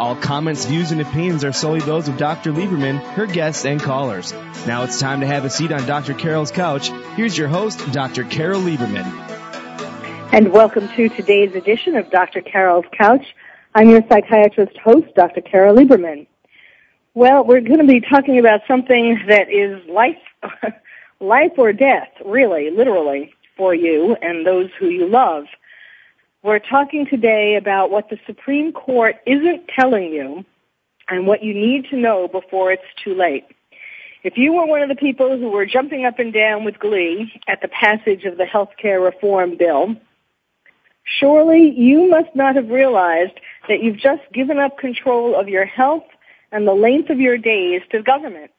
All comments, views, and opinions are solely those of Dr. Lieberman, her guests, and callers. Now it's time to have a seat on Dr. Carol's Couch. Here's your host, Dr. Carol Lieberman. And welcome to today's edition of Dr. Carol's Couch. I'm your psychiatrist host, Dr. Carol Lieberman. Well, we're going to be talking about something that is life, life or death, really, literally, for you and those who you love. We're talking today about what the Supreme Court isn't telling you and what you need to know before it's too late. If you were one of the people who were jumping up and down with glee at the passage of the health care reform bill, surely you must not have realized that you've just given up control of your health and the length of your days to government.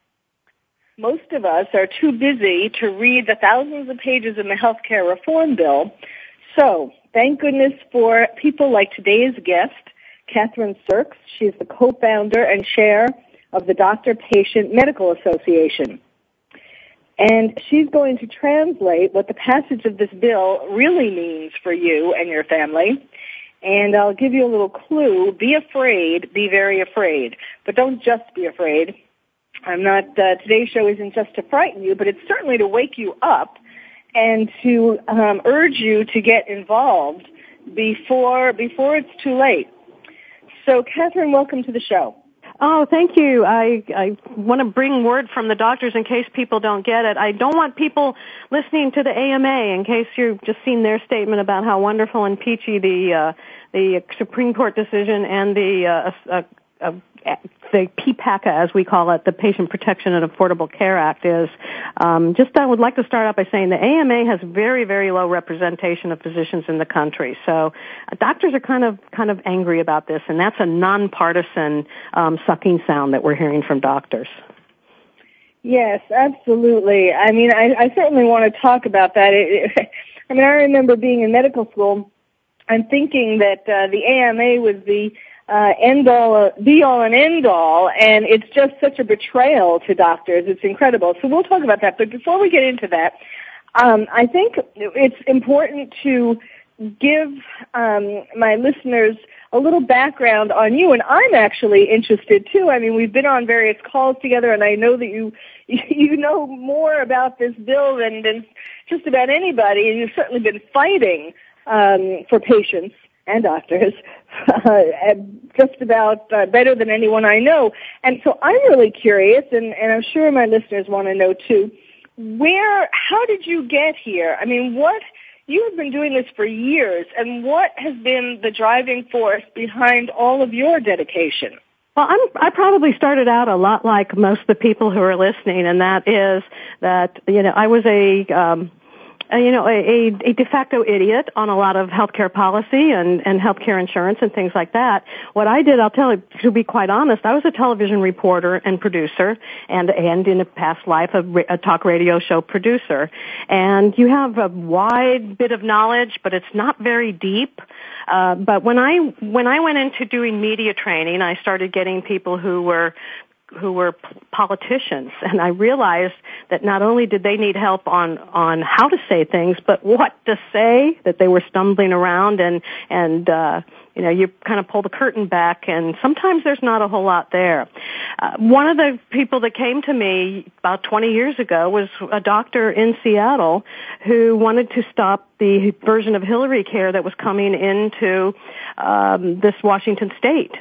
Most of us are too busy to read the thousands of pages in the health care reform bill, so thank goodness for people like today's guest, Kathryn Serkes. She's the co-founder and chair of the Doctor Patient Medical Association. And she's going to translate what the passage of this bill really means for you and your family. And I'll give you a little clue. Be afraid, be very afraid. But don't just be afraid. I'm not, uh, today's show isn't just to frighten you, but it's certainly to wake you up and to um, urge you to get involved before before it's too late. So, Kathryn, welcome to the show. Oh, thank you. I, I want to bring word from the doctors in case people don't get it. I don't want people listening to the AMA in case you've just seen their statement about how wonderful and peachy the uh, the Supreme Court decision and the uh, uh, the PPACA, as we call it, the Patient Protection and Affordable Care Act, is um, just I would like to start out by saying the AMA has very, very low representation of physicians in the country. So uh, doctors are kind of kind of angry about this, and that's a nonpartisan um, sucking sound that we're hearing from doctors. Yes, absolutely. I mean, I, I certainly want to talk about that. It, it, I mean, I remember being in medical school and thinking that uh, the AMA was the uh, end all, be all and end all, and it's just such a betrayal to doctors. It's incredible. So we'll talk about that. But before we get into that, um, I think it's important to give um, my listeners a little background on you, and I'm actually interested too. I mean, we've been on various calls together, and I know that you you know more about this bill than than just about anybody, and you've certainly been fighting um, for patients and doctors uh, just about uh, better than anyone I know. And so I'm really curious, and, and I'm sure my listeners want to know too, where, how did you get here? I mean, what, you have been doing this for years, and what has been the driving force behind all of your dedication? Well, I'm, I probably started out a lot like most of the people who are listening, and that is that, you know, I was a, um, you know, a, a de facto idiot on a lot of healthcare policy and, and healthcare insurance and things like that. What I did, I'll tell you, to be quite honest, I was a television reporter and producer and, and in a past life, a, a talk radio show producer. And you have a wide bit of knowledge, but it's not very deep. Uh, but when I when I went into doing media training, I started getting people who were who were politicians. And I realized that not only did they need help on on how to say things but what to say that they were stumbling around and and uh you know you kind of pull the curtain back and sometimes there's not a whole lot there. Uh, one of the people that came to me about 20 years ago was a doctor in Seattle who wanted to stop the version of Hillary care that was coming into um this Washington state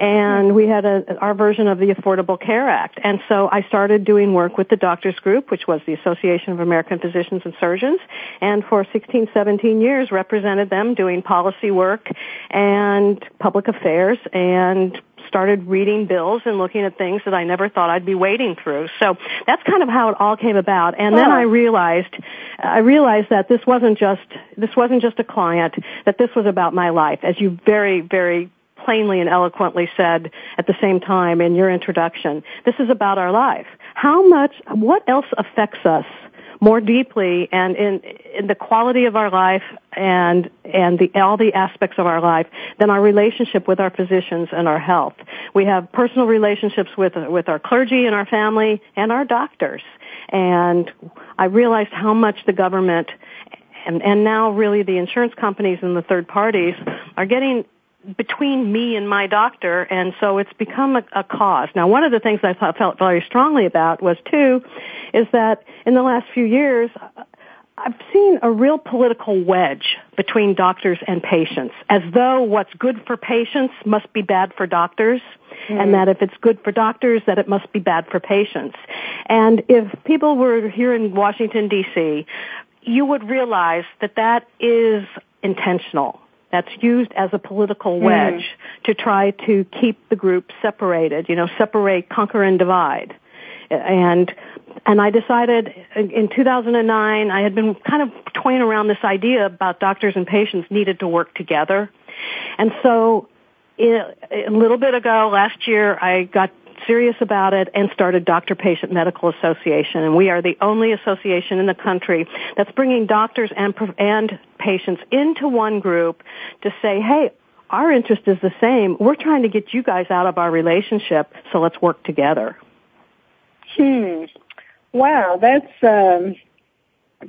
and we had a, our version of the Affordable Care Act. And so I started doing work with the Doctors Group, which was the Association of American Physicians and Surgeons, and for 16, 17 years represented them doing policy work and public affairs and started reading bills and looking at things that I never thought I'd be wading through. So that's kind of how it all came about. And then oh. I realized, I realized that this wasn't just, this wasn't just a client, that this was about my life, as you very, very plainly and eloquently said at the same time in your introduction. This is about our life. How much, what else affects us more deeply and in, in the quality of our life and and the all the aspects of our life than our relationship with our physicians and our health. We have personal relationships with with our clergy and our family and our doctors. And I realized how much the government and, and now really the insurance companies and the third parties are getting between me and my doctor, and so it's become a, a cause. Now, one of the things I thought, felt very strongly about was too, is that in the last few years, I've seen a real political wedge between doctors and patients, as though what's good for patients must be bad for doctors, mm. and that if it's good for doctors, that it must be bad for patients. And if people were here in Washington D.C., you would realize that that is intentional that's used as a political mm-hmm. wedge mm. to try to keep the group separated, you know, separate, conquer and divide. And and I decided in 2009 I had been kind of toying around this idea about doctors and patients needed to work together. And so a little bit ago last year I got serious about it and started Doctor Patient Medical Association. And we are the only association in the country that's bringing doctors and, and patients into one group to say, hey, our interest is the same. We're trying to get you guys out of our relationship, so let's work together. Hmm. Wow, that's um,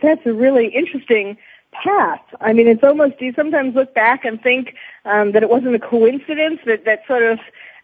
that's a really interesting path. I mean, it's almost do you sometimes look back and think um, that it wasn't a coincidence that that sort of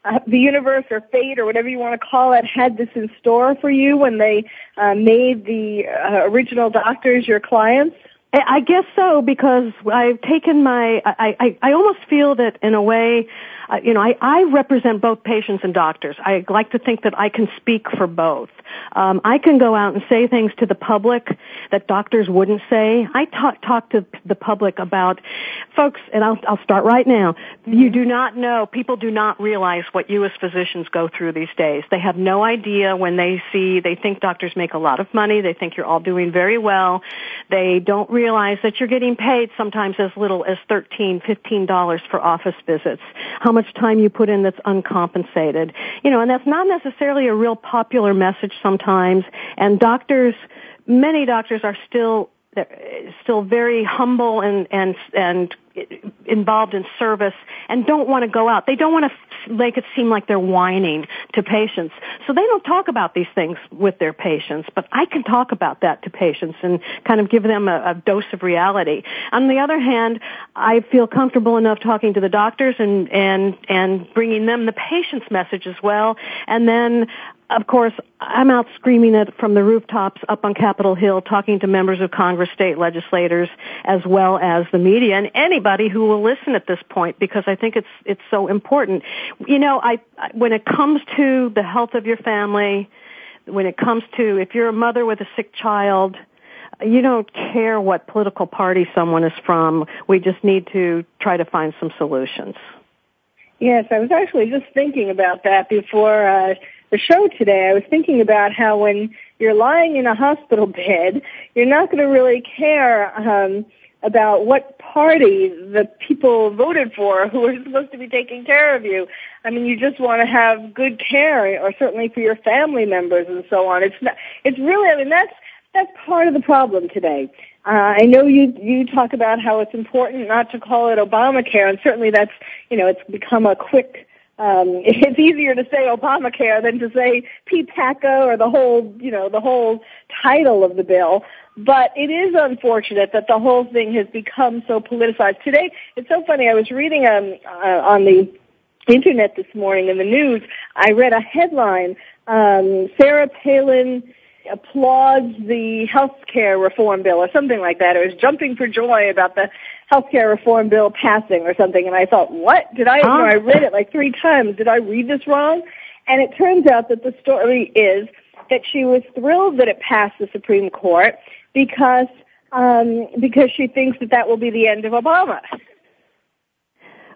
uh, the universe or fate or whatever you want to call it had this in store for you when they uh, made the uh, original doctors your clients? I guess so because I've taken my I, I I almost feel that in a way uh, you know, I, I represent both patients and doctors. I like to think that I can speak for both. Um, I can go out and say things to the public that doctors wouldn't say. I talk, talk to the public about, folks, and I'll, I'll start right now. You do not know, people do not realize what you as physicians go through these days. They have no idea when they see, they think doctors make a lot of money. They think you're all doing very well. They don't realize that you're getting paid sometimes as little as $13, $15 for office visits. How much time you put in that's uncompensated. You know, and that's not necessarily a real popular message sometimes. And doctors, many doctors are still still very humble and and and involved in service and don't want to go out. They don't want to make it seem like they're whining to patients. So they don't talk about these things with their patients, but I can talk about that to patients and kind of give them a, a dose of reality. On the other hand, I feel comfortable enough talking to the doctors and, and, and bringing them the patient's message as well. And then of course, I'm out screaming it from the rooftops up on Capitol Hill, talking to members of Congress, state legislators, as well as the media and anybody who will listen at this point, because I think it's it's so important. You know, I when it comes to the health of your family, when it comes to if you're a mother with a sick child, you don't care what political party someone is from. We just need to try to find some solutions. Yes, I was actually just thinking about that before. Uh, the show today, I was thinking about how when you're lying in a hospital bed, you're not going to really care um, about what party the people voted for who are supposed to be taking care of you. I mean, you just want to have good care, or certainly for your family members and so on. It's not. It's really. I mean, that's that's part of the problem today. Uh, I know you you talk about how it's important not to call it Obamacare, and certainly that's you know it's become a quick um, it's easier to say Obamacare than to say PPACA or the whole, you know, the whole title of the bill. But it is unfortunate that the whole thing has become so politicized. Today, it's so funny. I was reading um, uh, on the internet this morning in the news. I read a headline: um, Sarah Palin applauds the health care reform bill or something like that. It was jumping for joy about the healthcare reform bill passing or something, and I thought, what did I? Huh? You know, I read it like three times. Did I read this wrong? And it turns out that the story is that she was thrilled that it passed the Supreme Court because um, because she thinks that that will be the end of Obama.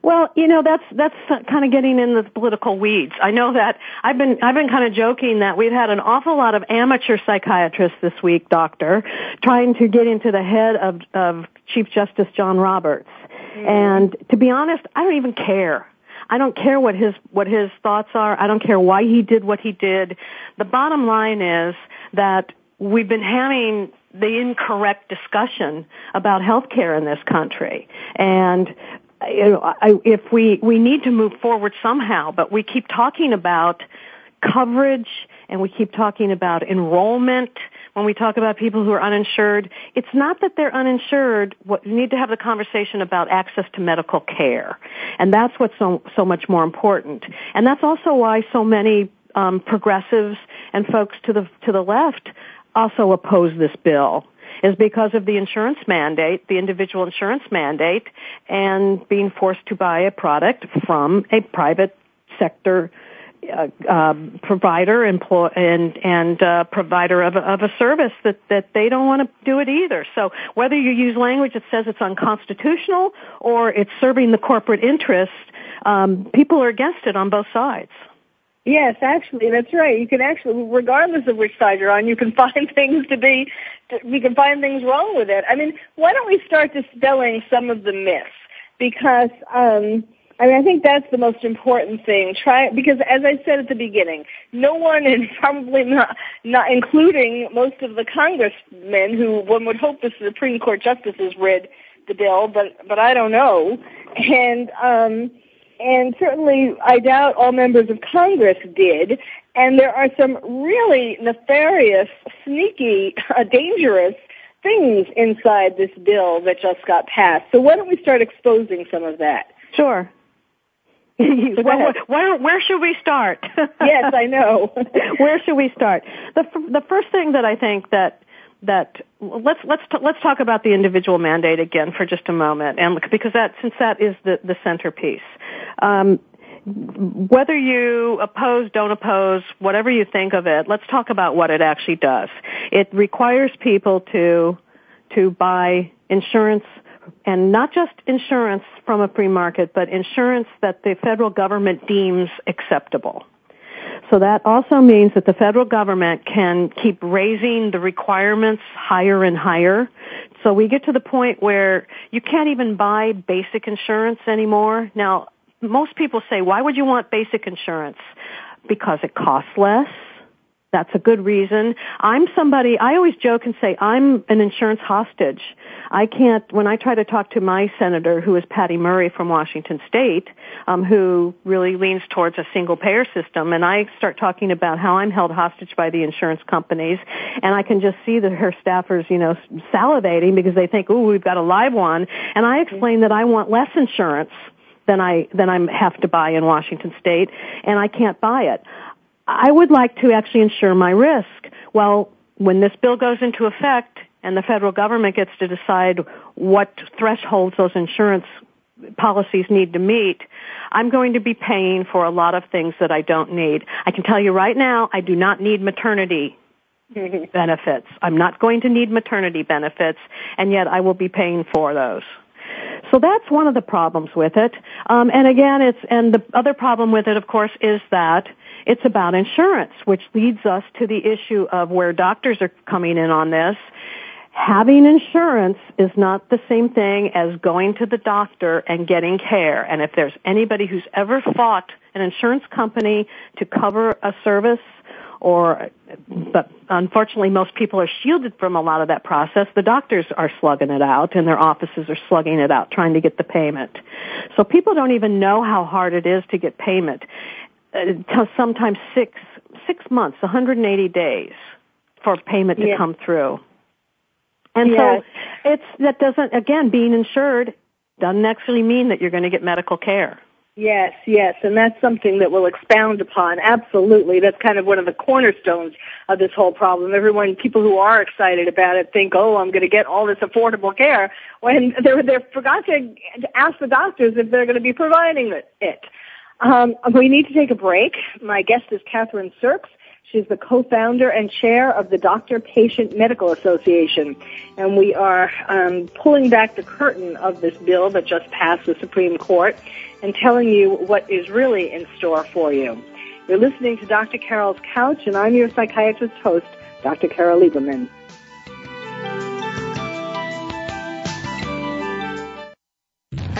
Well, you know that's that's kind of getting in the political weeds. I know that I've been I've been kind of joking that we've had an awful lot of amateur psychiatrists this week, doctor, trying to get into the head of of Chief Justice John Roberts. Mm. And to be honest, I don't even care. I don't care what his what his thoughts are. I don't care why he did what he did. The bottom line is that we've been having the incorrect discussion about healthcare in this country. And you know, I, if we we need to move forward somehow, but we keep talking about coverage and we keep talking about enrollment when we talk about people who are uninsured. It's not that they're uninsured. What, we need to have the conversation about access to medical care, and that's what's so so much more important. And that's also why so many um, progressives and folks to the to the left also oppose this bill is because of the insurance mandate, the individual insurance mandate, and being forced to buy a product from a private sector uh, uh, provider employ- and and uh, provider of a, of a service that that they don't want to do it either. So whether you use language that says it's unconstitutional or it's serving the corporate interest, um, people are against it on both sides. Yes, actually, that's right. You can actually, regardless of which side you're on, you can find things to be, you can find things wrong with it. I mean, why don't we start dispelling some of the myths? Because, um, I mean, I think that's the most important thing. Try because, as I said at the beginning, no one, and probably not, not including most of the congressmen who one would hope the Supreme Court justices read the bill, but but I don't know. And um, and certainly I doubt all members of Congress did. And there are some really nefarious, sneaky, uh, dangerous things inside this bill that just got passed. So why don't we start exposing some of that? Sure. well, where, where should we start? yes, I know. where should we start? The the first thing that I think that that let's let's t- let's talk about the individual mandate again for just a moment, and because that since that is the the centerpiece. Um, whether you oppose, don't oppose, whatever you think of it, let's talk about what it actually does. It requires people to to buy insurance and not just insurance from a free market, but insurance that the federal government deems acceptable. So that also means that the federal government can keep raising the requirements higher and higher. So we get to the point where you can't even buy basic insurance anymore. Now, most people say, why would you want basic insurance? Because it costs less that's a good reason. I'm somebody, I always joke and say I'm an insurance hostage. I can't, when I try to talk to my senator, who is Patty Murray from Washington State, um, who really leans towards a single payer system, and I start talking about how I'm held hostage by the insurance companies, and I can just see that her staffers, you know, salivating because they think, ooh, we've got a live one, and I explain that I want less insurance than I than I have to buy in Washington State, and I can't buy it. I would like to actually insure my risk. Well, when this bill goes into effect and the federal government gets to decide what thresholds those insurance policies need to meet, I'm going to be paying for a lot of things that I don't need. I can tell you right now, I do not need maternity benefits. I'm not going to need maternity benefits, and yet I will be paying for those. So that's one of the problems with it. Um, and again, it's and the other problem with it, of course, is that it's about insurance, which leads us to the issue of where doctors are coming in on this. Having insurance is not the same thing as going to the doctor and getting care. And if there's anybody who's ever fought an insurance company to cover a service or but unfortunately most people are shielded from a lot of that process. The doctors are slugging it out and their offices are slugging it out trying to get the payment. So people don't even know how hard it is to get payment uh, sometimes six six months, 180 days for payment to come through. And yes. so it's that doesn't again being insured doesn't actually mean that you're going to get medical care. Yes, yes, and that's something that we'll expound upon. Absolutely. That's kind of one of the cornerstones of this whole problem. Everyone, people who are excited about it think, oh, I'm going to get all this affordable care when they're, they forgot to ask the doctors if they're going to be providing it. Um, we need to take a break. My guest is Kathryn Serkes. She's the co-founder and chair of the Doctor Patient Medical Association. And we are um, pulling back the curtain of this bill that just passed the Supreme Court and telling you what is really in store for you. You're listening to Dr. Carol's Couch, and I'm your psychiatrist host, Dr. Carol Lieberman.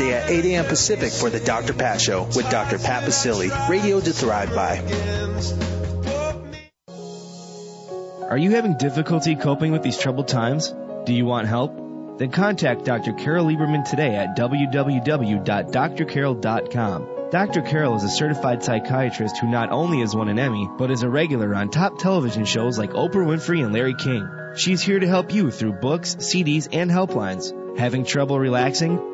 at 8 a.m. Pacific for the Dr. Pat Show with Dr. Pat Baccili, radio to thrive by. Are you having difficulty coping with these troubled times? Do you want help? Then contact Dr. Carol Lieberman today at www.drcarol.com. Dr. Carol is a certified psychiatrist who not only has won an Emmy, but is a regular on top television shows like Oprah Winfrey and Larry King. She's here to help you through books, CDs, and helplines. Having trouble relaxing?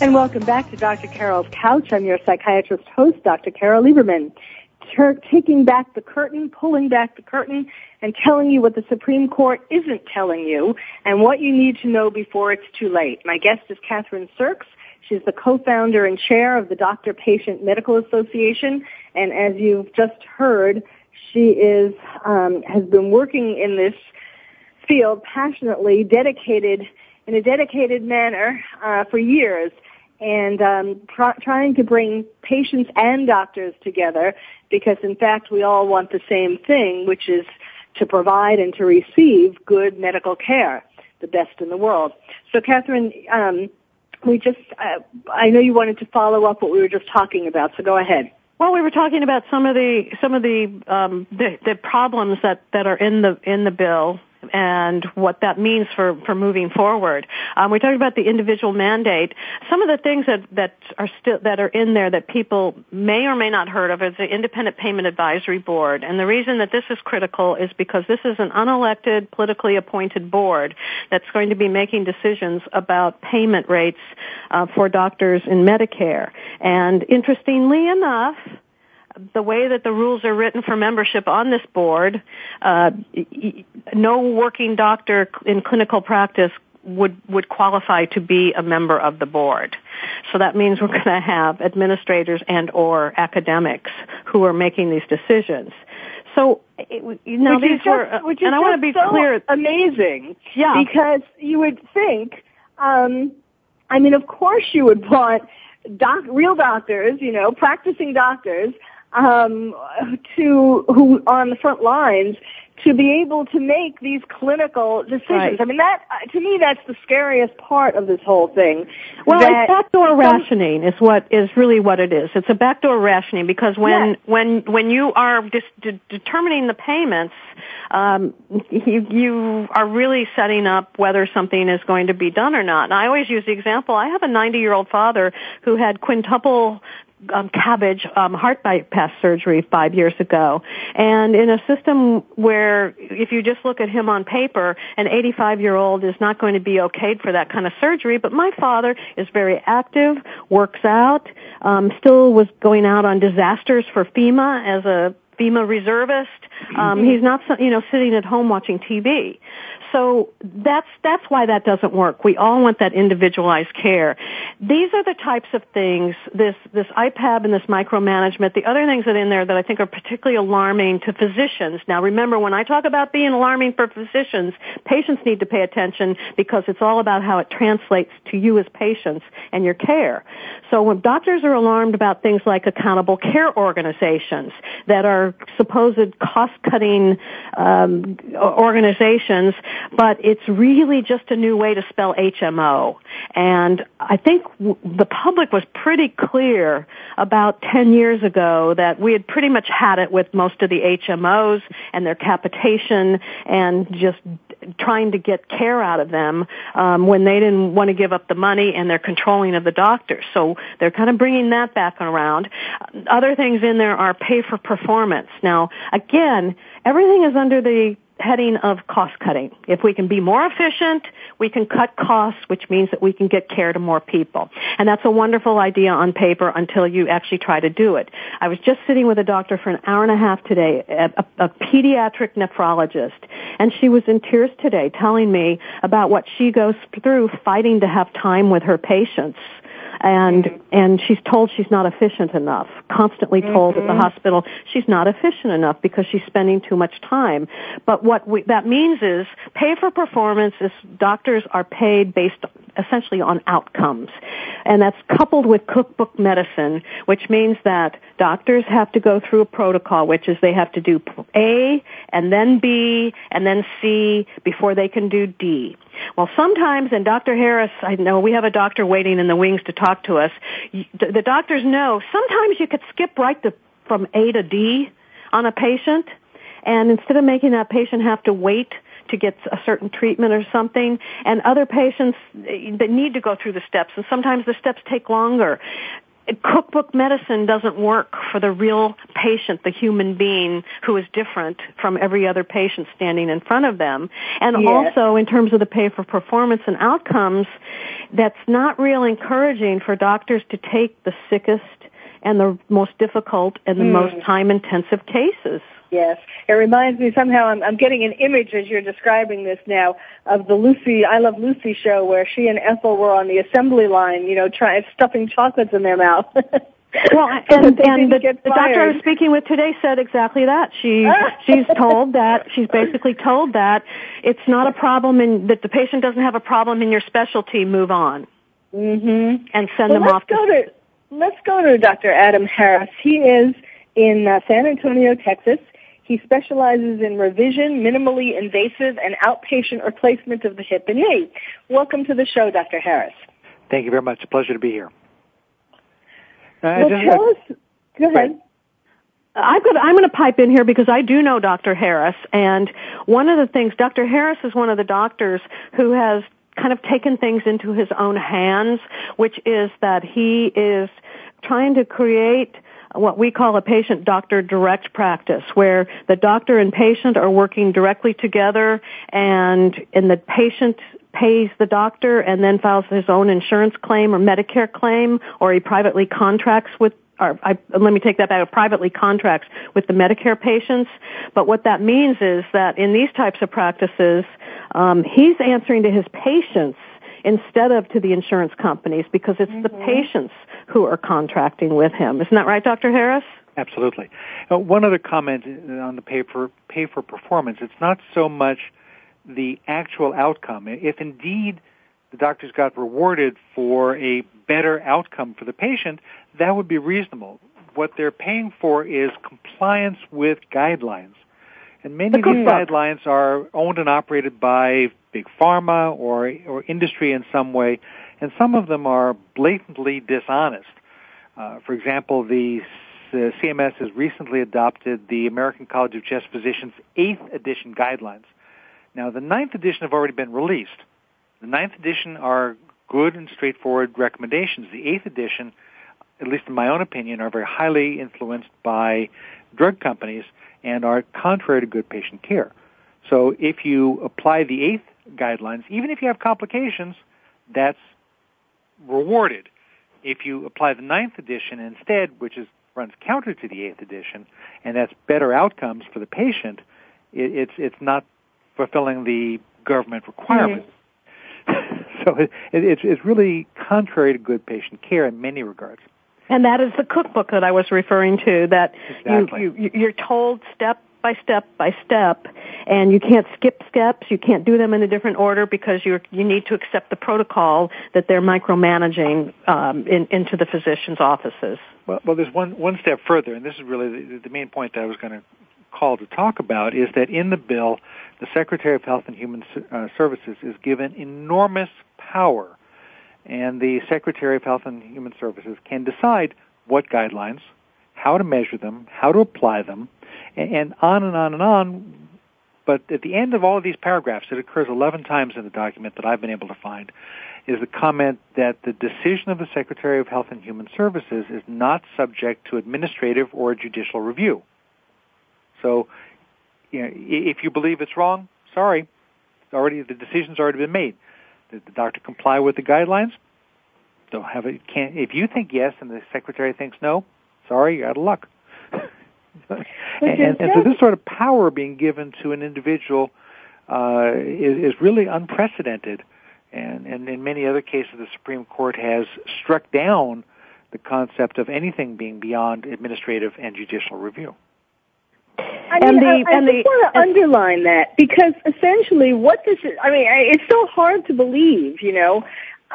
And welcome back to Dr. Carol's Couch. I'm your psychiatrist host, Dr. Carol Lieberman. Taking back the curtain, pulling back the curtain, and telling you what the Supreme Court isn't telling you and what you need to know before it's too late. My guest is Kathryn Serkes. She's the co-founder and chair of the Doctor Patient Medical Association. And as you've just heard, she is, um, has been working in this field passionately, dedicated, in a dedicated manner, uh, for years and um, pr- trying to bring patients and doctors together because in fact we all want the same thing, which is to provide and to receive good medical care, the best in the world. So Kathryn, um, we just, uh, I know you wanted to follow up what we were just talking about, so go ahead. Well, we were talking about some of the some of the um, the, the problems that that are in the in the bill and what that means for, for moving forward. Um, we talked about the individual mandate. Some of the things that, that are still that are in there that people may or may not heard of is the Independent Payment Advisory Board. And the reason that this is critical is because this is an unelected, politically appointed board that's going to be making decisions about payment rates uh, for doctors in Medicare. And interestingly enough, the way that the rules are written for membership on this board, uh, no working doctor in clinical practice would would qualify to be a member of the board. So that means we're going to have administrators and or academics who are making these decisions. So you know these are, just, which and I want to be so clear. Amazing, Yeah. Because you would think, um, I mean, of course, you would want doc, real doctors, you know, practicing doctors um, to who are on the front lines to be able to make these clinical decisions. Right. I mean, that to me, that's the scariest part of this whole thing. Well, that it's backdoor rationing is what is really what it is. It's a backdoor rationing because when Yes. when when you are dis- de- determining the payments, um, you, you are really setting up whether something is going to be done or not. And I always use the example. I have a 90 year old father who had quintuple um, cabbage um, heart bypass surgery five years ago, and in a system where if you just look at him on paper, an 85 year old is not going to be okayed for that kind of surgery. But my father is very active, works out, um, still was going out on disasters for FEMA as a FEMA reservist. Um, he's not, you know, sitting at home watching TV. So that's that's why that doesn't work. We all want that individualized care. These are the types of things. This this IPAB and this micromanagement. The other things that are in there that I think are particularly alarming to physicians. Now, remember when I talk about being alarming for physicians, patients need to pay attention because it's all about how it translates to you as patients and your care. So when doctors are alarmed about things like accountable care organizations that are supposed cost-cutting um, organizations, but it's really just a new way to spell HMO. And I think w- the public was pretty clear about 10 years ago that we had pretty much had it with most of the HMOs and their capitation and just trying to get care out of them um, when they didn't want to give up the money and their controlling of the doctors. So they're kind of bringing that back around. Other things in there are pay for performance. Now, again, everything is under the heading of cost cutting. If we can be more efficient, we can cut costs, which means that we can get care to more people. And that's a wonderful idea on paper until you actually try to do it. I was just sitting with a doctor for an hour and a half today, a, a, a pediatric nephrologist, and she was in tears today telling me about what she goes through fighting to have time with her patients and and she's told she's not efficient enough. Constantly told at the mm-hmm. hospital she's not efficient enough because she's spending too much time. But what we, that means is pay for performance is doctors are paid based essentially on outcomes, and that's coupled with cookbook medicine, which means that doctors have to go through a protocol, which is they have to do A and then B and then C before they can do D. Well, sometimes, and Dr. Harris, I know we have a doctor waiting in the wings to talk to us. The doctors know sometimes you could skip right to, from A to D on a patient, and instead of making that patient have to wait to get a certain treatment or something, and other patients that need to go through the steps, and sometimes the steps take longer cookbook medicine doesn't work for the real patient, the human being who is different from every other patient standing in front of them. And Yes. also in terms of the pay for performance and outcomes, that's not real encouraging for doctors to take the sickest and the most difficult and the Hmm. most time intensive cases. Yes, it reminds me somehow. I'm, I'm getting an image as you're describing this now of the Lucy, I Love Lucy show where she and Ethel were on the assembly line, you know, trying stuffing chocolates in their mouth. Well, and, and the, the doctor I was speaking with today said exactly that. She she's told that she's basically told that it's not a problem and that the patient doesn't have a problem in your specialty. Move on mm-hmm. and send Well, them let's off. go to let's go to Dr. Adam Harris. He is in uh, San Antonio, Texas. He specializes in revision, minimally invasive, and outpatient replacement of the hip and knee. Welcome to the show, Dr. Harris. Thank you very much. A Pleasure to be here. I well, just- tell us. Go ahead. Right. I've got, I'm going to pipe in here because I do know Dr. Harris, and one of the things, Dr. Harris is one of the doctors who has kind of taken things into his own hands, which is that he is trying to create what we call a patient doctor direct practice where the doctor and patient are working directly together and and the patient pays the doctor and then files his own insurance claim or Medicare claim or he privately contracts with or I, let me take that back, privately contracts with the Medicare patients. But what that means is that in these types of practices, um, he's answering to his patients instead of to the insurance companies because it's the patients who are contracting with him. Isn't that right, Dr. Harris? Absolutely. Uh, one other comment on the pay for pay for performance. It's not so much the actual outcome. If indeed the doctors got rewarded for a better outcome for the patient, that would be reasonable. What they're paying for is compliance with guidelines. And many of these guidelines are owned and operated by big pharma or or industry in some way, and some of them are blatantly dishonest. Uh, for example, the uh, CMS has recently adopted the American College of Chest Physicians eighth edition guidelines. Now, the ninth edition have already been released. The ninth edition are good and straightforward recommendations. The eighth edition, at least in my own opinion, are very highly influenced by drug companies and are contrary to good patient care. So if you apply the eighth guidelines, even if you have complications, that's rewarded. If you apply the ninth edition instead, which is runs counter to the eighth edition, and that's better outcomes for the patient, it, it's it's not fulfilling the government requirements. Mm-hmm. so it, it, it's it's really contrary to good patient care in many regards. And that is the cookbook that I was referring to. That exactly. you, you you're told step by step by step, and you can't skip steps. You can't do them in a different order because you you need to accept the protocol that they're micromanaging um, in, into the physician's offices. Well, well, there's one one step further, and this is really the, the main point that I was going to call to talk about is that in the bill, the Secretary of Health and Human uh, Services is given enormous power, and the Secretary of Health and Human Services can decide what guidelines, how to measure them, how to apply them, and, on and on and on. But at the end of all of these paragraphs, it occurs 11 times in the document that I've been able to find, is the comment that the decision of the Secretary of Health and Human Services is not subject to administrative or judicial review. So, you know, if you believe it's wrong, sorry, already the decision's already been made. Did the doctor comply with the guidelines? Don't have it. Can't. If you think yes and the secretary thinks no, sorry, you're out of luck. and, and, and so this sort of power being given to an individual uh, is, is really unprecedented and, and in many other cases, the Supreme Court has struck down the concept of anything being beyond administrative and judicial review. I mean, and the, I, I and just the, want to underline that because essentially what this is, I mean, it's so hard to believe, you know,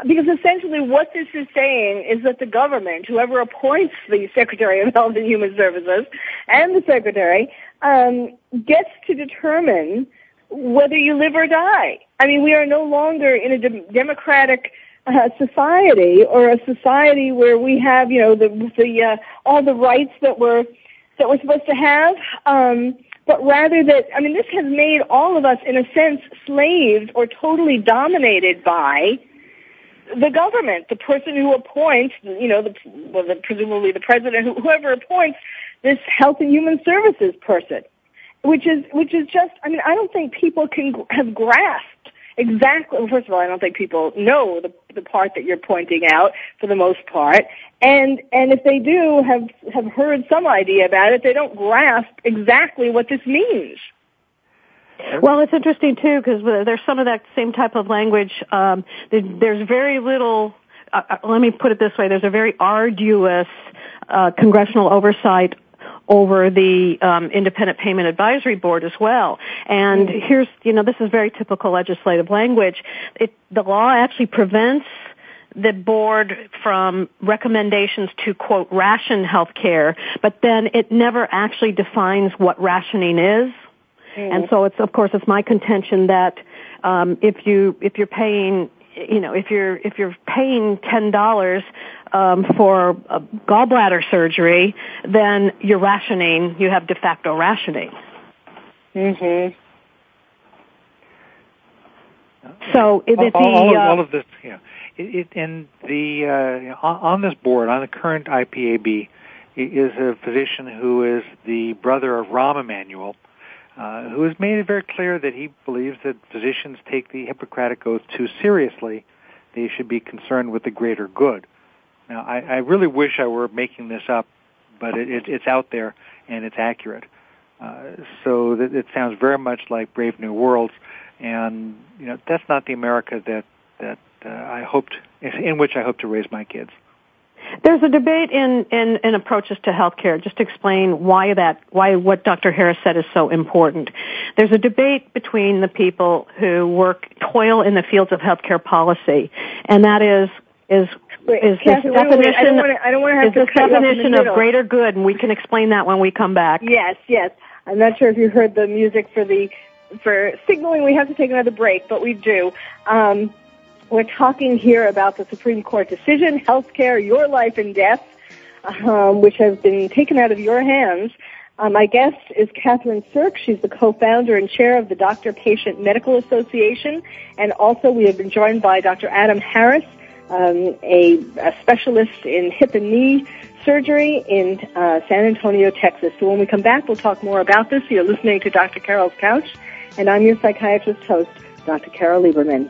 because essentially what this is saying is that the government, whoever appoints the Secretary of Health and Human Services and the Secretary, um, gets to determine whether you live or die. I mean, we are no longer in a de- democratic uh, society or a society where we have, you know, the the uh, all the rights that we're that we're supposed to have. Um, but rather that, I mean, this has made all of us, in a sense, slaves or totally dominated by the government, the person who appoints, you know, the, well, the, presumably the president, whoever appoints this health and human services person which is which is just I mean I don't think people can have grasped exactly well, first of all I don't think people know the the part that you're pointing out for the most part and and if they do have have heard some idea about it they don't grasp exactly what this means well, it's interesting too because there's some of that same type of language. Um, there's very little. Uh, uh, let me put it this way: there's a very arduous uh, congressional oversight over the um, Independent Payment Advisory Board as well. And mm-hmm. here's, you know, this is very typical legislative language. It, the law actually prevents the board from recommendations to quote ration health care, but then it never actually defines what rationing is. Mm. And so it's of course it's my contention that um, if you if you're paying you know if you're if you're paying ten dollars um, for gallbladder surgery, then you're rationing. You have de facto rationing. hmm So it, all, the, all, uh, all, of this, yeah. It, it, and the uh, on this board, on the current IPAB, is a physician who is the brother of Rahm Emanuel, uh, who has made it very clear that he believes that physicians take the Hippocratic Oath too seriously. They should be concerned with the greater good. Now, I, I really wish I were making this up, but it, it, it's out there and it's accurate. Uh, so that it sounds very much like Brave New Worlds, and you know that's not the America that that uh, I hoped in which I hope to raise my kids. There's a debate in, in, in approaches to healthcare. Just to explain why that, why what Dr. Harris said is so important. There's a debate between the people who work, toil in the fields of healthcare policy, and that is, is Wait, is Kathy, this definition, I don't want to, I don't want to have is this definition of greater good, and we can explain that when we come back. Yes, yes. I'm not sure if you heard the music for the for signaling we have to take another break, but we do. Um, we're talking here about the Supreme Court decision, healthcare, your life and death, um, which has been taken out of your hands. Uh, my guest is Kathryn Sirk. She's the co-founder and chair of the Doctor Patient Medical Association. And also we have been joined by Dr. Adam Harris, um, a, a, specialist in hip and knee surgery in uh, San Antonio, Texas. So when we come back, we'll talk more about this. You're listening to Dr. Carol's Couch, and I'm your psychiatrist host, Dr. Carol Lieberman.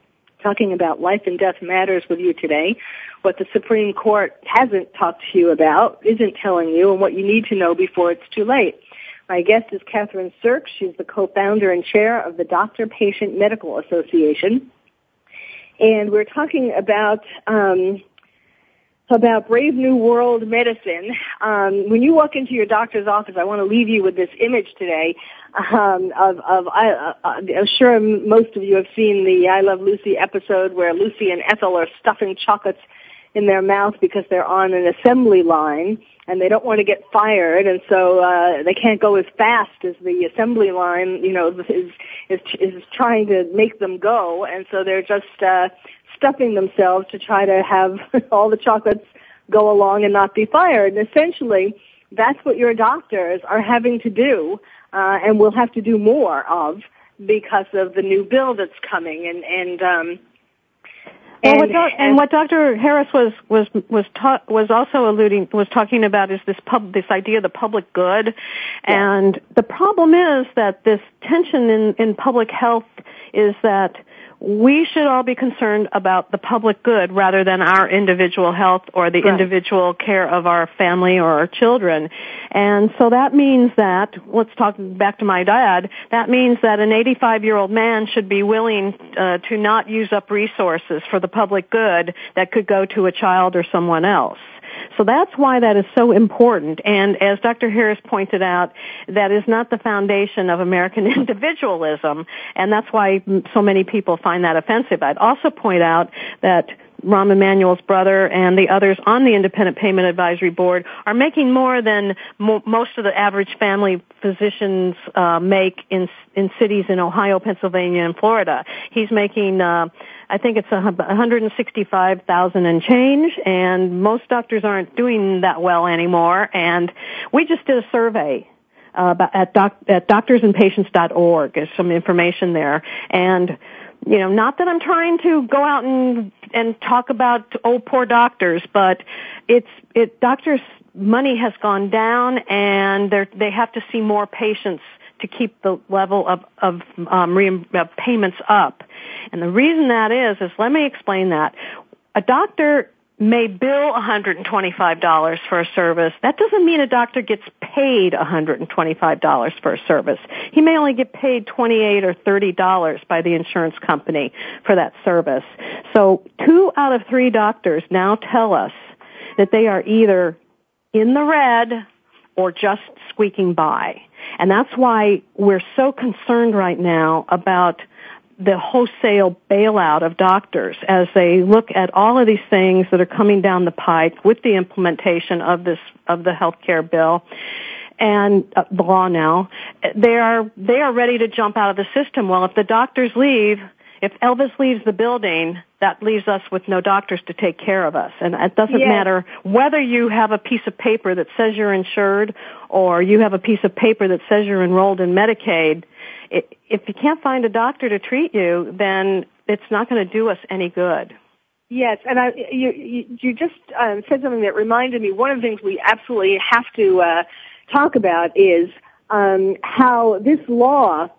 talking about life and death matters with you today. What the Supreme Court hasn't talked to you about, isn't telling you, and what you need to know before it's too late. My guest is Kathryn Serkes. She's the co-founder and chair of the Doctor Patient Medical Association. And we're talking about um, about Brave New World medicine. Um, when you walk into your doctor's office, I want to leave you with this image today um, of, of I, uh, uh, I'm sure most of you have seen the I Love Lucy episode where Lucy and Ethel are stuffing chocolates in their mouth because they're on an assembly line and they don't want to get fired and so uh they can't go as fast as the assembly line you know is is is trying to make them go and so they're just uh stuffing themselves to try to have all the chocolates go along and not be fired and essentially that's what your doctors are having to do uh, and we'll have to do more of because of the new bill that's coming and and um well, and, what and, what Dr. Harris was was was ta- was also alluding was talking about is this pub this idea of the public good, yeah. and the problem is that this tension in in public health is that we should all be concerned about the public good rather than our individual health or the right. individual care of our family or our children. And so that means that, let's talk back to my dad, that means that an 85 year old man should be willing uh, to not use up resources for the public good that could go to a child or someone else. So that's why that is so important. And as Dr. Harris pointed out, that is not the foundation of American individualism, and that's why so many people find that offensive. I'd also point out that Rahm Emanuel's brother and the others on the Independent Payment Advisory Board are making more than mo- most of the average family physicians uh, make in in cities in Ohio, Pennsylvania, and Florida. He's making uh, I think it's 165,000 and change, and most doctors aren't doing that well anymore. And we just did a survey uh, at, doc, at doctorsandpatients.org. There's some information there, and you know, not that I'm trying to go out and and talk about oh poor doctors, but it's it doctors money has gone down and they they have to see more patients to keep the level of of um, re- payments up. And the reason that is is let me explain that. A doctor may bill $125 for a service. That doesn't mean a doctor gets paid $125 for a service. He may only get paid 28 or $30 by the insurance company for that service. So two out of three doctors now tell us that they are either in the red or just squeaking by. And that's why we're so concerned right now about the wholesale bailout of doctors as they look at all of these things that are coming down the pike with the implementation of this of the health care bill and uh, the law now they are they are ready to jump out of the system well if the doctors leave if Elvis leaves the building, that leaves us with no doctors to take care of us. And it doesn't yes. matter whether you have a piece of paper that says you're insured or you have a piece of paper that says you're enrolled in Medicaid. If you can't find a doctor to treat you, then it's not going to do us any good. Yes, and I, you, you, you just um, said something that reminded me. One of the things we absolutely have to uh, talk about is um, how this law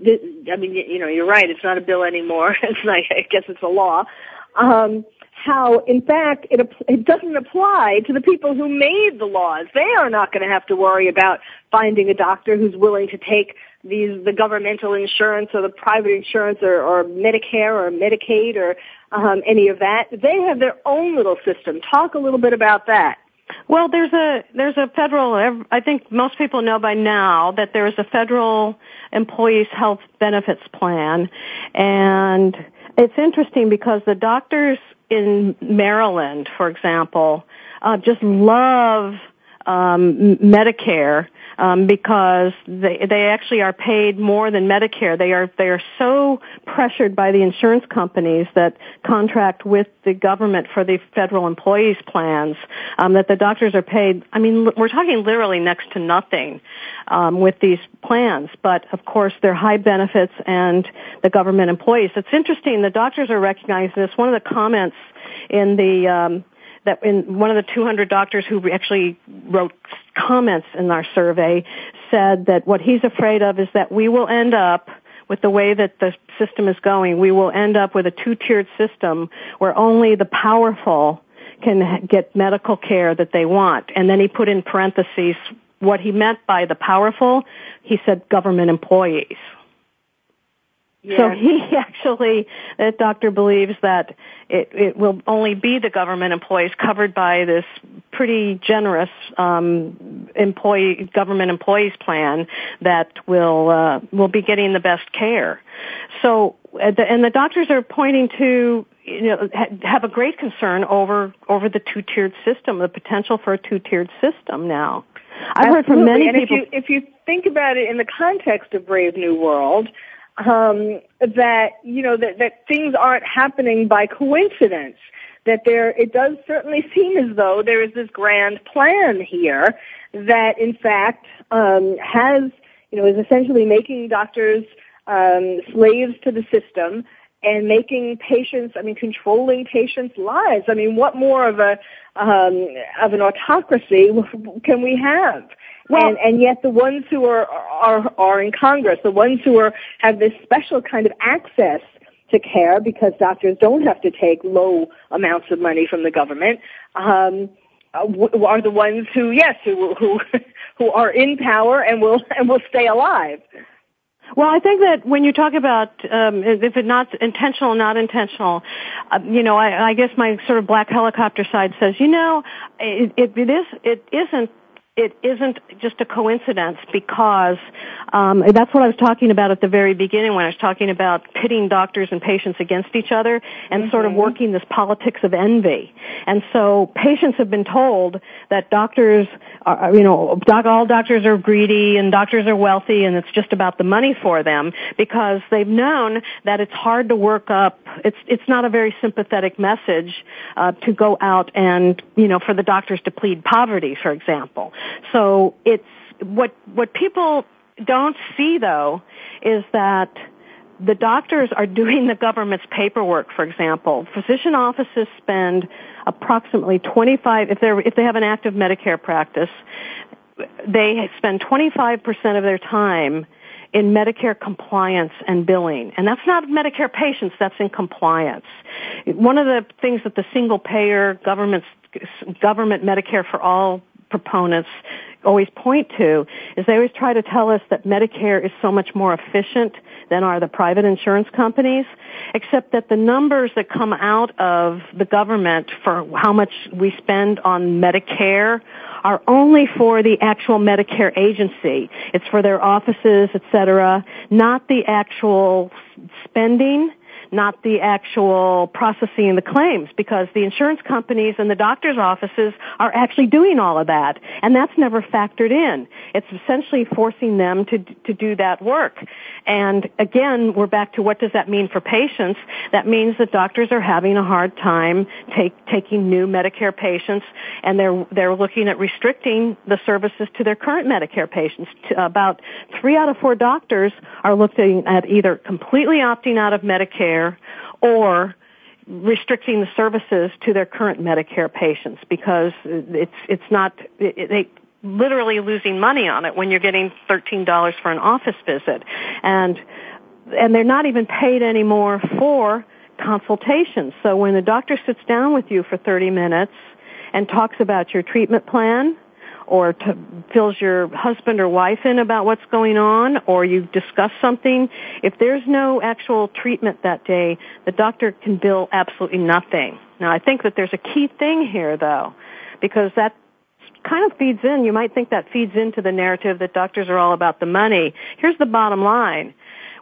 I mean, you know, you're right. It's not a bill anymore. It's like, I guess it's a law. Um, how, in fact, it it doesn't apply to the people who made the laws. They are not going to have to worry about finding a doctor who's willing to take these the governmental insurance or the private insurance or, or Medicare or Medicaid or um, any of that. They have their own little system. Talk a little bit about that. Well, there's a there's a federal. I think most people know by now that there is a federal employees health benefits plan, and it's interesting because the doctors in Maryland, for example, uh, just love Medicare um, because they they actually are paid more than Medicare. They are they are so pressured by the insurance companies that contract with the government for the federal employees plans um, that the doctors are paid. I mean, we're talking literally next to nothing um, with these plans, but of course they're high benefits and the government employees. It's interesting. The doctors are recognizing this. One of the comments in the um, that in one of the 200 doctors who actually wrote comments in our survey said that what he's afraid of is that we will end up with the way that the system is going, we will end up with a two-tiered system where only the powerful can get medical care that they want. And then he put in parentheses what he meant by the powerful, he said government employees. So he actually, that doctor believes that it, it will only be the government employees covered by this pretty generous um, employee government employees plan that will uh, will be getting the best care. So, uh, and the doctors are pointing to you know have a great concern over over the two tiered system, the potential for a two tiered system now. I've Absolutely. heard from many and people. If you, if you think about it in the context of Brave New World, um, that you know that that things aren't happening by coincidence. That there, it does certainly seem as though there is this grand plan here that, in fact, um, has you know is essentially making doctors um, slaves to the system and making patients, I mean, controlling patients' lives. I mean, what more of a um, of an autocracy can we have? Well, and, and yet the ones who are, are, are in Congress, the ones who are, have this special kind of access to care because doctors don't have to take low amounts of money from the government, um, are the ones who, yes, who, who, who are in power and will, and will stay alive. Well, I think that when you talk about um, if it's not intentional, not intentional, uh, you know, I, I guess my sort of black helicopter side says, you know, it, it, it is, it isn't it isn't just a coincidence because um, that's what I was talking about at the very beginning when I was talking about pitting doctors and patients against each other and mm-hmm. sort of mm-hmm. working this politics of envy. And so patients have been told that doctors are, you know, doc, all doctors are greedy and doctors are wealthy and it's just about the money for them because they've known that it's hard to work up. It's it's not a very sympathetic message uh, to go out and you know for the doctors to plead poverty, for example. So it's what what people don't see though is that the doctors are doing the government's paperwork, for example. Physician offices spend approximately 25, if, they're, if they have an active Medicare practice, they spend 25% of their time in Medicare compliance and billing. And that's not Medicare patients, that's in compliance. One of the things that the single payer government, government Medicare for all proponents always point to is they always try to tell us that Medicare is so much more efficient than are the private insurance companies, except that the numbers that come out of the government for how much we spend on Medicare are only for the actual Medicare agency. It's for their offices, etc., not the actual spending not the actual processing the claims because the insurance companies and the doctor's offices are actually doing all of that and that's never factored in. It's essentially forcing them to, to do that work. And again, we're back to what does that mean for patients? That means that doctors are having a hard time take, taking new Medicare patients and they're, they're looking at restricting the services to their current Medicare patients. About three out of four doctors are looking at either completely opting out of Medicare or restricting the services to their current Medicare patients because it's it's not it, they literally losing money on it when you're getting thirteen dollars for an office visit and and they're not even paid anymore for consultations. So when the doctor sits down with you for 30 minutes and talks about your treatment plan, or to, fills your husband or wife in about what's going on or you discuss something, if there's no actual treatment that day, the doctor can bill absolutely nothing. Now I think that there's a key thing here though, because that kind of feeds in, you might think that feeds into the narrative that doctors are all about the money. Here's the bottom line.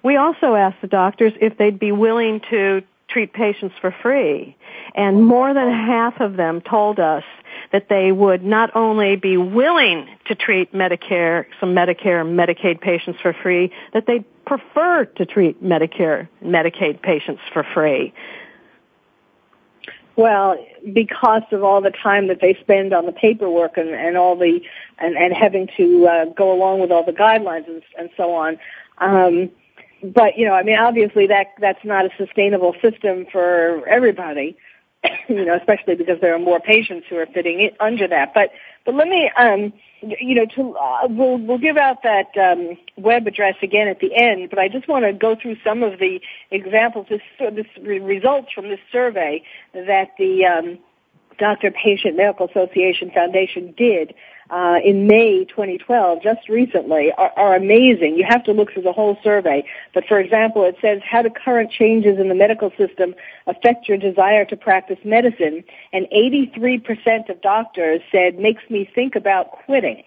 We also asked the doctors if they'd be willing to treat patients for free. And more than half of them told us that they would not only be willing to treat Medicare, some Medicare and Medicaid patients for free, that they prefer to treat Medicare and Medicaid patients for free. Well, because of all the time that they spend on the paperwork and, and all the and, and having to uh, go along with all the guidelines and, and so on. Um, but you know, I mean, obviously that that's not a sustainable system for everybody. you know, especially because there are more patients who are fitting in under that. But but let me, um, you know, to uh, we'll we'll give out that um, web address again at the end. But I just want to go through some of the examples, this, this results from this survey that the um, Doctor Patient Medical Association Foundation did uh, in May 2012, just recently, are, are amazing. You have to look through the whole survey. But for example, it says, how do current changes in the medical system affect your desire to practice medicine? And 83% of doctors said, makes me think about quitting.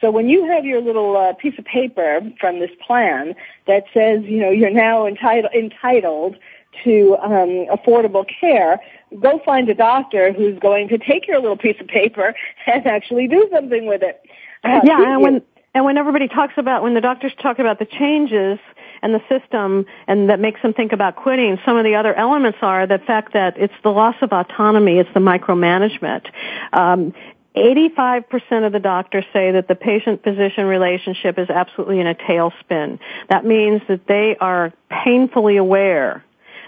So when you have your little uh, piece of paper from this plan that says, you know, you're now entitled, entitled to um, affordable care, go find a doctor who's going to take your little piece of paper and actually do something with it. Uh, yeah, and when and when everybody talks about when the doctors talk about the changes and the system and that makes them think about quitting, some of the other elements are the fact that it's the loss of autonomy, it's the micromanagement. Um, 85% of the doctors say that the patient-physician relationship is absolutely in a tailspin. That means that they are painfully aware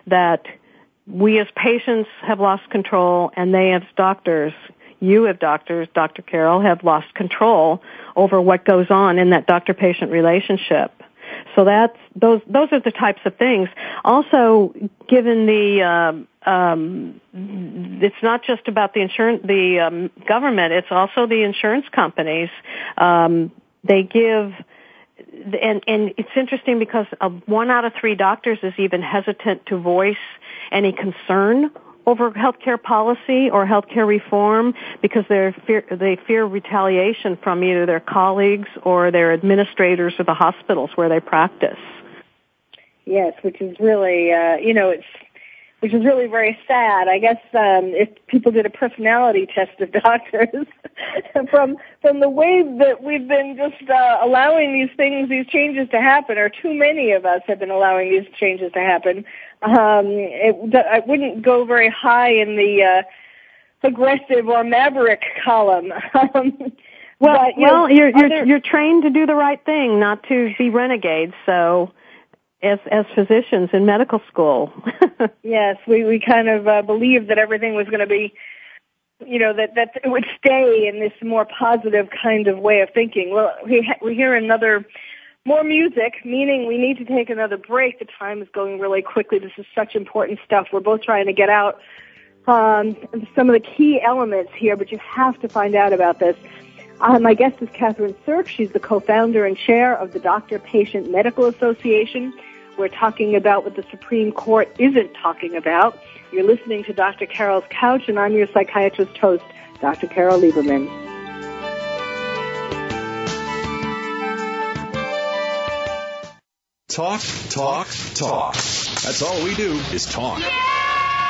that we as patients have lost control and they as doctors, you as doctors, Dr. Carol, have lost control over what goes on in that doctor-patient relationship. So that's those those are the types of things. Also, given the um, um, it's not just about the insurance the um, government; it's also the insurance companies. Um, they give and and it's interesting because one out of three doctors is even hesitant to voice any concern over healthcare policy or healthcare reform because they fear they fear retaliation from either their colleagues or their administrators or the hospitals where they practice. Yes, which is really uh, you know it's which is really very sad. I guess um, if people did a personality test of doctors, from from the way that we've been just uh, allowing these things, these changes to happen, or too many of us have been allowing these changes to happen, um, it, I wouldn't go very high in the uh, aggressive or maverick column. Um, well, but, you well, know, you're you're, other... you're trained to do the right thing, not to be renegades. So as as physicians in medical school. yes, we we kind of uh, believed that everything was going to be you know that that it would stay in this more positive kind of way of thinking. Well, we ha- we hear another more music, meaning we need to take another break. The time is going really quickly. This is such important stuff. We're both trying to get out um, some of the key elements here, but you have to find out about this. Uh, my guest is Kathryn Serkes. She's the co-founder and chair of the Doctor Patient Medical Association. We're talking about what the Supreme Court isn't talking about. You're listening to Dr. Carol's Couch, and I'm your psychiatrist host, Dr. Carol Lieberman. Talk, talk, talk. That's all we do is talk.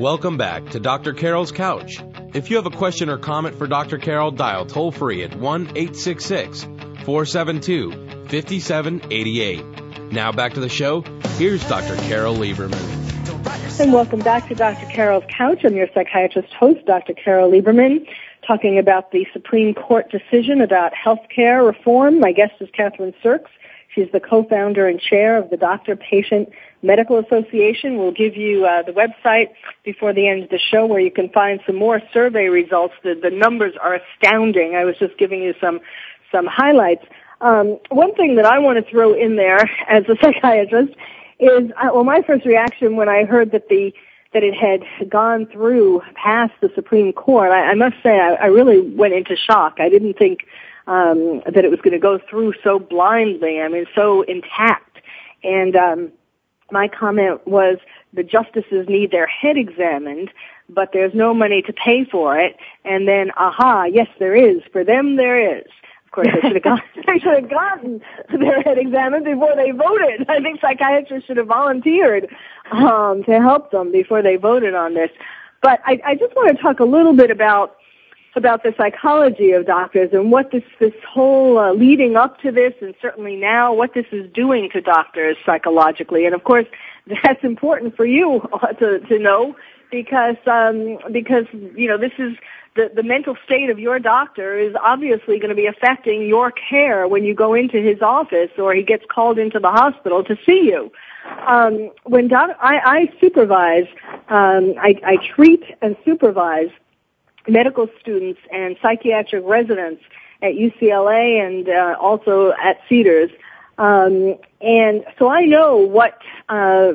Welcome back to Dr. Carol's Couch. If you have a question or comment for Dr. Carol, dial toll free at 1 866 472 5788. Now back to the show. Here's Dr. Carol Lieberman. And welcome back to Dr. Carol's Couch. I'm your psychiatrist host, Dr. Carol Lieberman, talking about the Supreme Court decision about health care reform. My guest is Kathryn Serkes. She's the co-founder and chair of the Doctor Patient Medical Association. We'll give you uh, the website before the end of the show where you can find some more survey results. The, the numbers are astounding. I was just giving you some some highlights. Um, one thing that I want to throw in there as a psychiatrist is, uh, well, my first reaction when I heard that the that it had gone through past the Supreme Court, I, I must say I, I really went into shock. I didn't think um, that it was going to go through so blindly. I mean, so intact. And um, my comment was the justices need their head examined, but there's no money to pay for it. And then, aha, yes, there is. For them, there is. Of course, they should have gotten, they should have gotten their head examined before they voted. I think psychiatrists should have volunteered um, to help them before they voted on this. But I, I just want to talk a little bit about about the psychology of doctors and what this this whole uh, leading up to this and certainly now what this is doing to doctors psychologically. And of course that's important for you to to know because um because you know this is the the mental state of your doctor is obviously going to be affecting your care when you go into his office or he gets called into the hospital to see you. Um when doc- I, I supervise um I, I treat and supervise medical students and psychiatric residents at UCLA and uh, also at Cedars. Um, and so I know what, uh,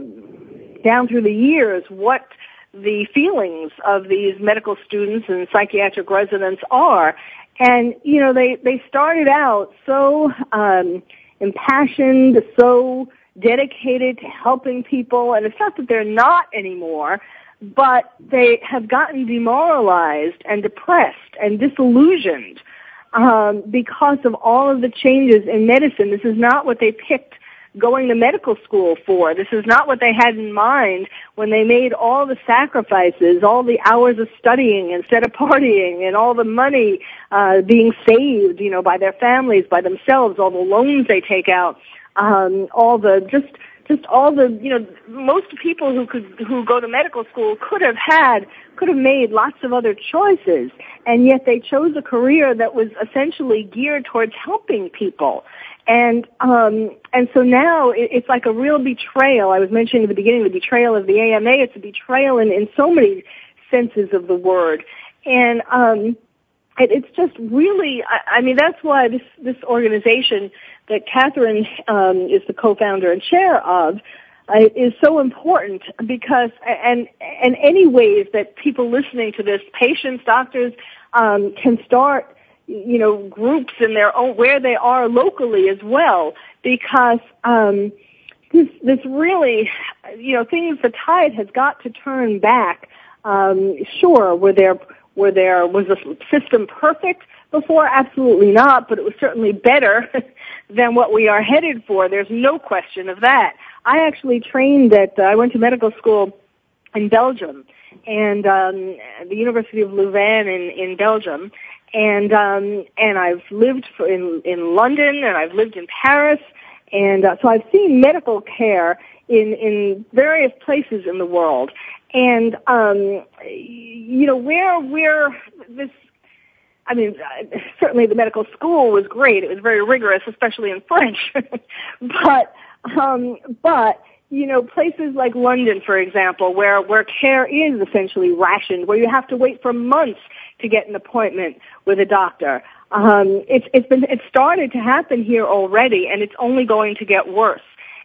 down through the years, what the feelings of these medical students and psychiatric residents are. And, you know, they, they started out so, um, impassioned, so dedicated to helping people, and it's not that they're not anymore, but they have gotten demoralized and depressed and disillusioned um, because of all of the changes in medicine. This is not what they picked going to medical school for. This is not what they had in mind when they made all the sacrifices, all the hours of studying instead of partying, and all the money uh, being saved, you know, by their families, by themselves, all the loans they take out, um, all the just just all the you know most people who could who go to medical school could have had could have made lots of other choices. And yet they chose a career that was essentially geared towards helping people. And um and so now it, it's like a real betrayal. I was mentioning at the beginning the betrayal of the AMA it's a betrayal in in so many senses of the word. And um it, it's just really I, I mean that's why this this organization that Kathryn um, is the co-founder and chair of uh, is so important because and and any ways that people listening to this, patients, doctors, um, can start you know groups in their own where they are locally as well because um, this this really you know things the tide has got to turn back. Um, sure, were there were there was the system perfect? before? Absolutely not, but it was certainly better than what we are headed for. There's no question of that. I actually trained at, uh, I went to medical school in Belgium and um, the University of Louvain in, in Belgium. And um, and I've lived for, in in London and I've lived in Paris, and uh, so I've seen medical care in in various places in the world. And um, you know where where this I mean, uh, certainly the medical school was great. It was very rigorous, especially in French. but, um, but, you know, places like London, for example, where, where care is essentially rationed, where you have to wait for months to get an appointment with a doctor. Um, it's, it's been, it's started to happen here already, and it's only going to get worse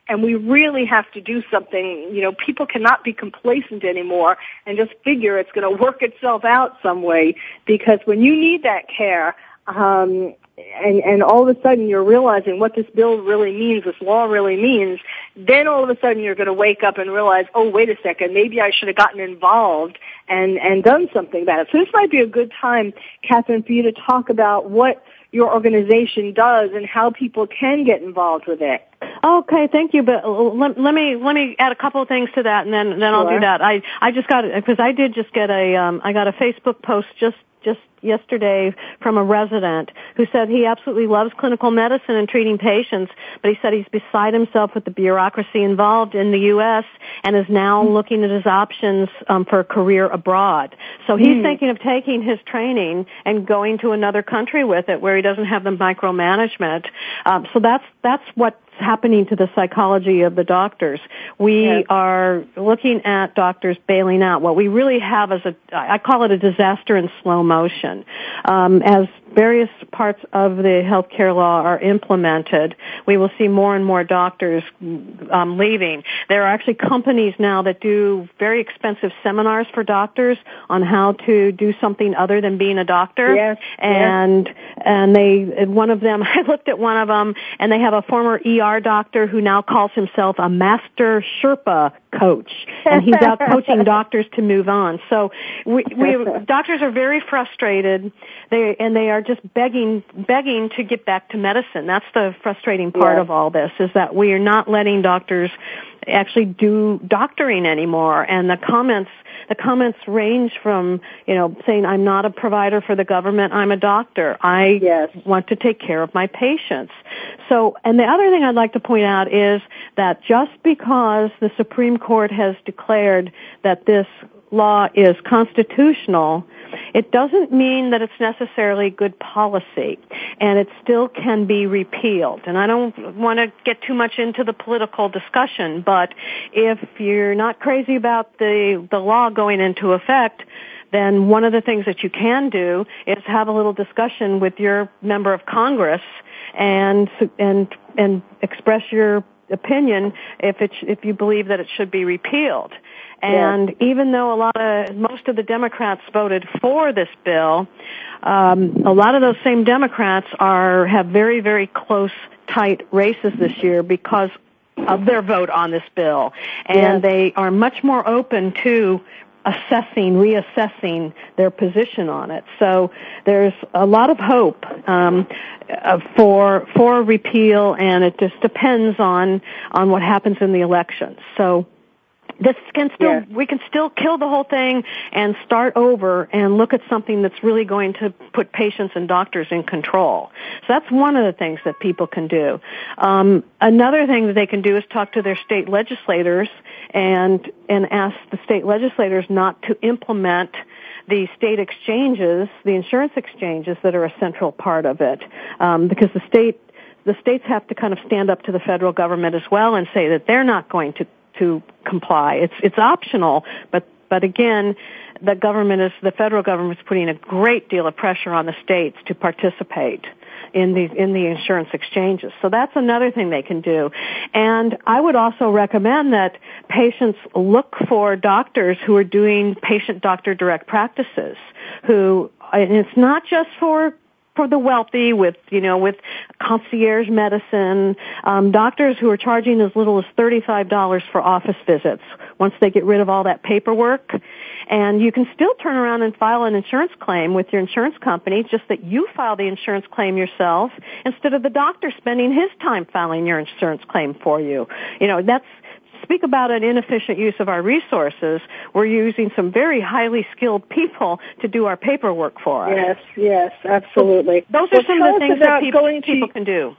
and we really have to do something. You know, people cannot be complacent anymore and just figure it's going to work itself out some way because when you need that care, um, and, and all of a sudden you're realizing what this bill really means, this law really means, then all of a sudden you're going to wake up and realize, oh, wait a second, maybe I should have gotten involved and, and done something about it. So this might be a good time, Kathryn, for you to talk about what your organization does and how people can get involved with it. Okay, thank you. But let, let me let me add a couple of things to that, and then then I'll do that. I I just got because I did just get a um I got a Facebook post just just yesterday from a resident who said he absolutely loves clinical medicine and treating patients, but he said he's beside himself with the bureaucracy involved in the U.S. and is now mm-hmm. looking at his options um, for a career abroad. So he's mm. thinking of taking his training and going to another country with it where he doesn't have the micromanagement. Um, so that's that's what happening to the psychology of the doctors. We yes. are looking at doctors bailing out. What we really have is a, I call it a disaster in slow motion. Um, as various parts of the healthcare law are implemented, we will see more and more doctors um, leaving. There are actually companies now that do very expensive seminars for doctors on how to do something other than being a doctor. Yes, and yes. and they one of them I looked at one of them and they have a former ER doctor who now calls himself a master Sherpa coach and he's out coaching doctors to move on. So we, we doctors are very frustrated. They and they are just begging begging to get back to medicine. That's the frustrating part yes. of all this is that we are not letting doctors actually do doctoring anymore and the comments the comments range from you know saying i'm not a provider for the government i'm a doctor i yes. want to take care of my patients so and the other thing i'd like to point out is that just because the supreme court has declared that this law is constitutional it doesn't mean that it's necessarily good policy, and it still can be repealed. And I don't want to get too much into the political discussion, but if you're not crazy about the, the law going into effect, then one of the things that you can do is have a little discussion with your member of Congress and and and express your opinion if it if you believe that it should be repealed. And even though a lot of, most of the Democrats voted for this bill, um, a lot of those same Democrats are, have very, very close, tight races this year because of their vote on this bill. And yes. they are much more open to assessing, reassessing their position on it. So there's a lot of hope um, uh, for for repeal, and it just depends on on what happens in the elections. So this can still we can still kill the whole thing and start over and look at something that's really going to put patients and doctors in control. So that's one of the things that people can do. Um, another thing that they can do is talk to their state legislators and and ask the state legislators not to implement the state exchanges, the insurance exchanges that are a central part of it, um, because the state the states have to kind of stand up to the federal government as well and say that they're not going to to comply. It's it's optional, but but again, the government is the federal government is putting a great deal of pressure on the states to participate in the in the insurance exchanges. So that's another thing they can do. And I would also recommend that patients look for doctors who are doing patient doctor direct practices who and it's not just for for the wealthy with, you know, with concierge medicine, um, doctors who are charging as little as $35 for office visits once they get rid of all that paperwork. And you can still turn around and file an insurance claim with your insurance company, just that you file the insurance claim yourself instead of the doctor spending his time filing your insurance claim for you. You know, that's, speak about an inefficient use of our resources, we're using some very highly skilled people to do our paperwork for us. Yes, yes, absolutely. Those are some of the things that people, people can do.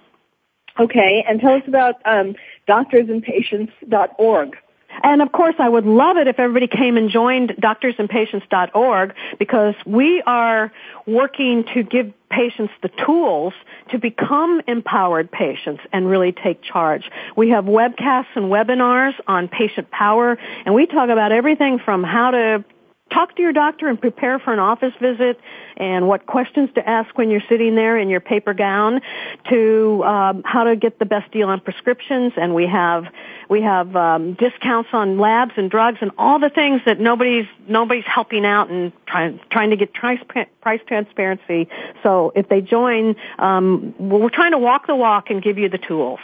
Okay, and tell us about um, doctorsandpatients.org. And of course, I would love it if everybody came and joined doctorsandpatients.org because we are working to give patients the tools to become empowered patients and really take charge. We have webcasts and webinars on patient power and we talk about everything from how to talk to your doctor and prepare for an office visit and what questions to ask when you're sitting there in your paper gown to um, how to get the best deal on prescriptions. And we have we have um, discounts on labs and drugs and all the things that nobody's nobody's helping out and trying trying to get price price transparency. So if they join um, we're trying to walk the walk and give you the tools.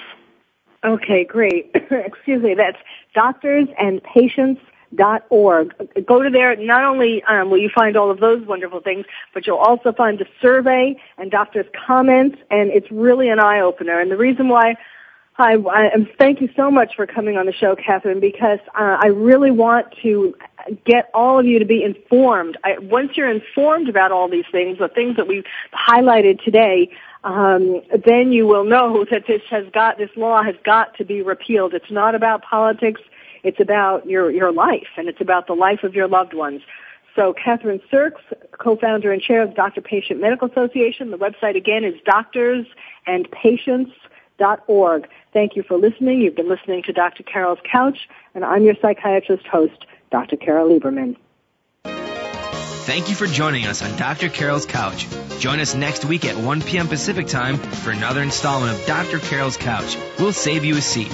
Okay great. Excuse me. That's doctors and patients dot org. Go to there. Not only um, will you find all of those wonderful things, but you'll also find the survey and doctors' comments, and it's really an eye opener. And the reason why I, I thank you so much for coming on the show, Kathryn, because uh, I really want to get all of you to be informed. I, once you're informed about all these things, the things that we've highlighted today, um, then you will know that this has got this law has got to be repealed. It's not about politics. It's about your, your life and it's about the life of your loved ones. So Kathryn Serkes, co-founder and chair of the Doctor Patient Medical Association. The website again is doctorsandpatients.org. Thank you for listening. You've been listening to Dr. Carol's Couch and I'm your psychiatrist host, Dr. Carol Lieberman. Thank you for joining us on Dr. Carol's Couch. Join us next week at 1 p.m. Pacific Time for another installment of Dr. Carol's Couch. We'll save you a seat.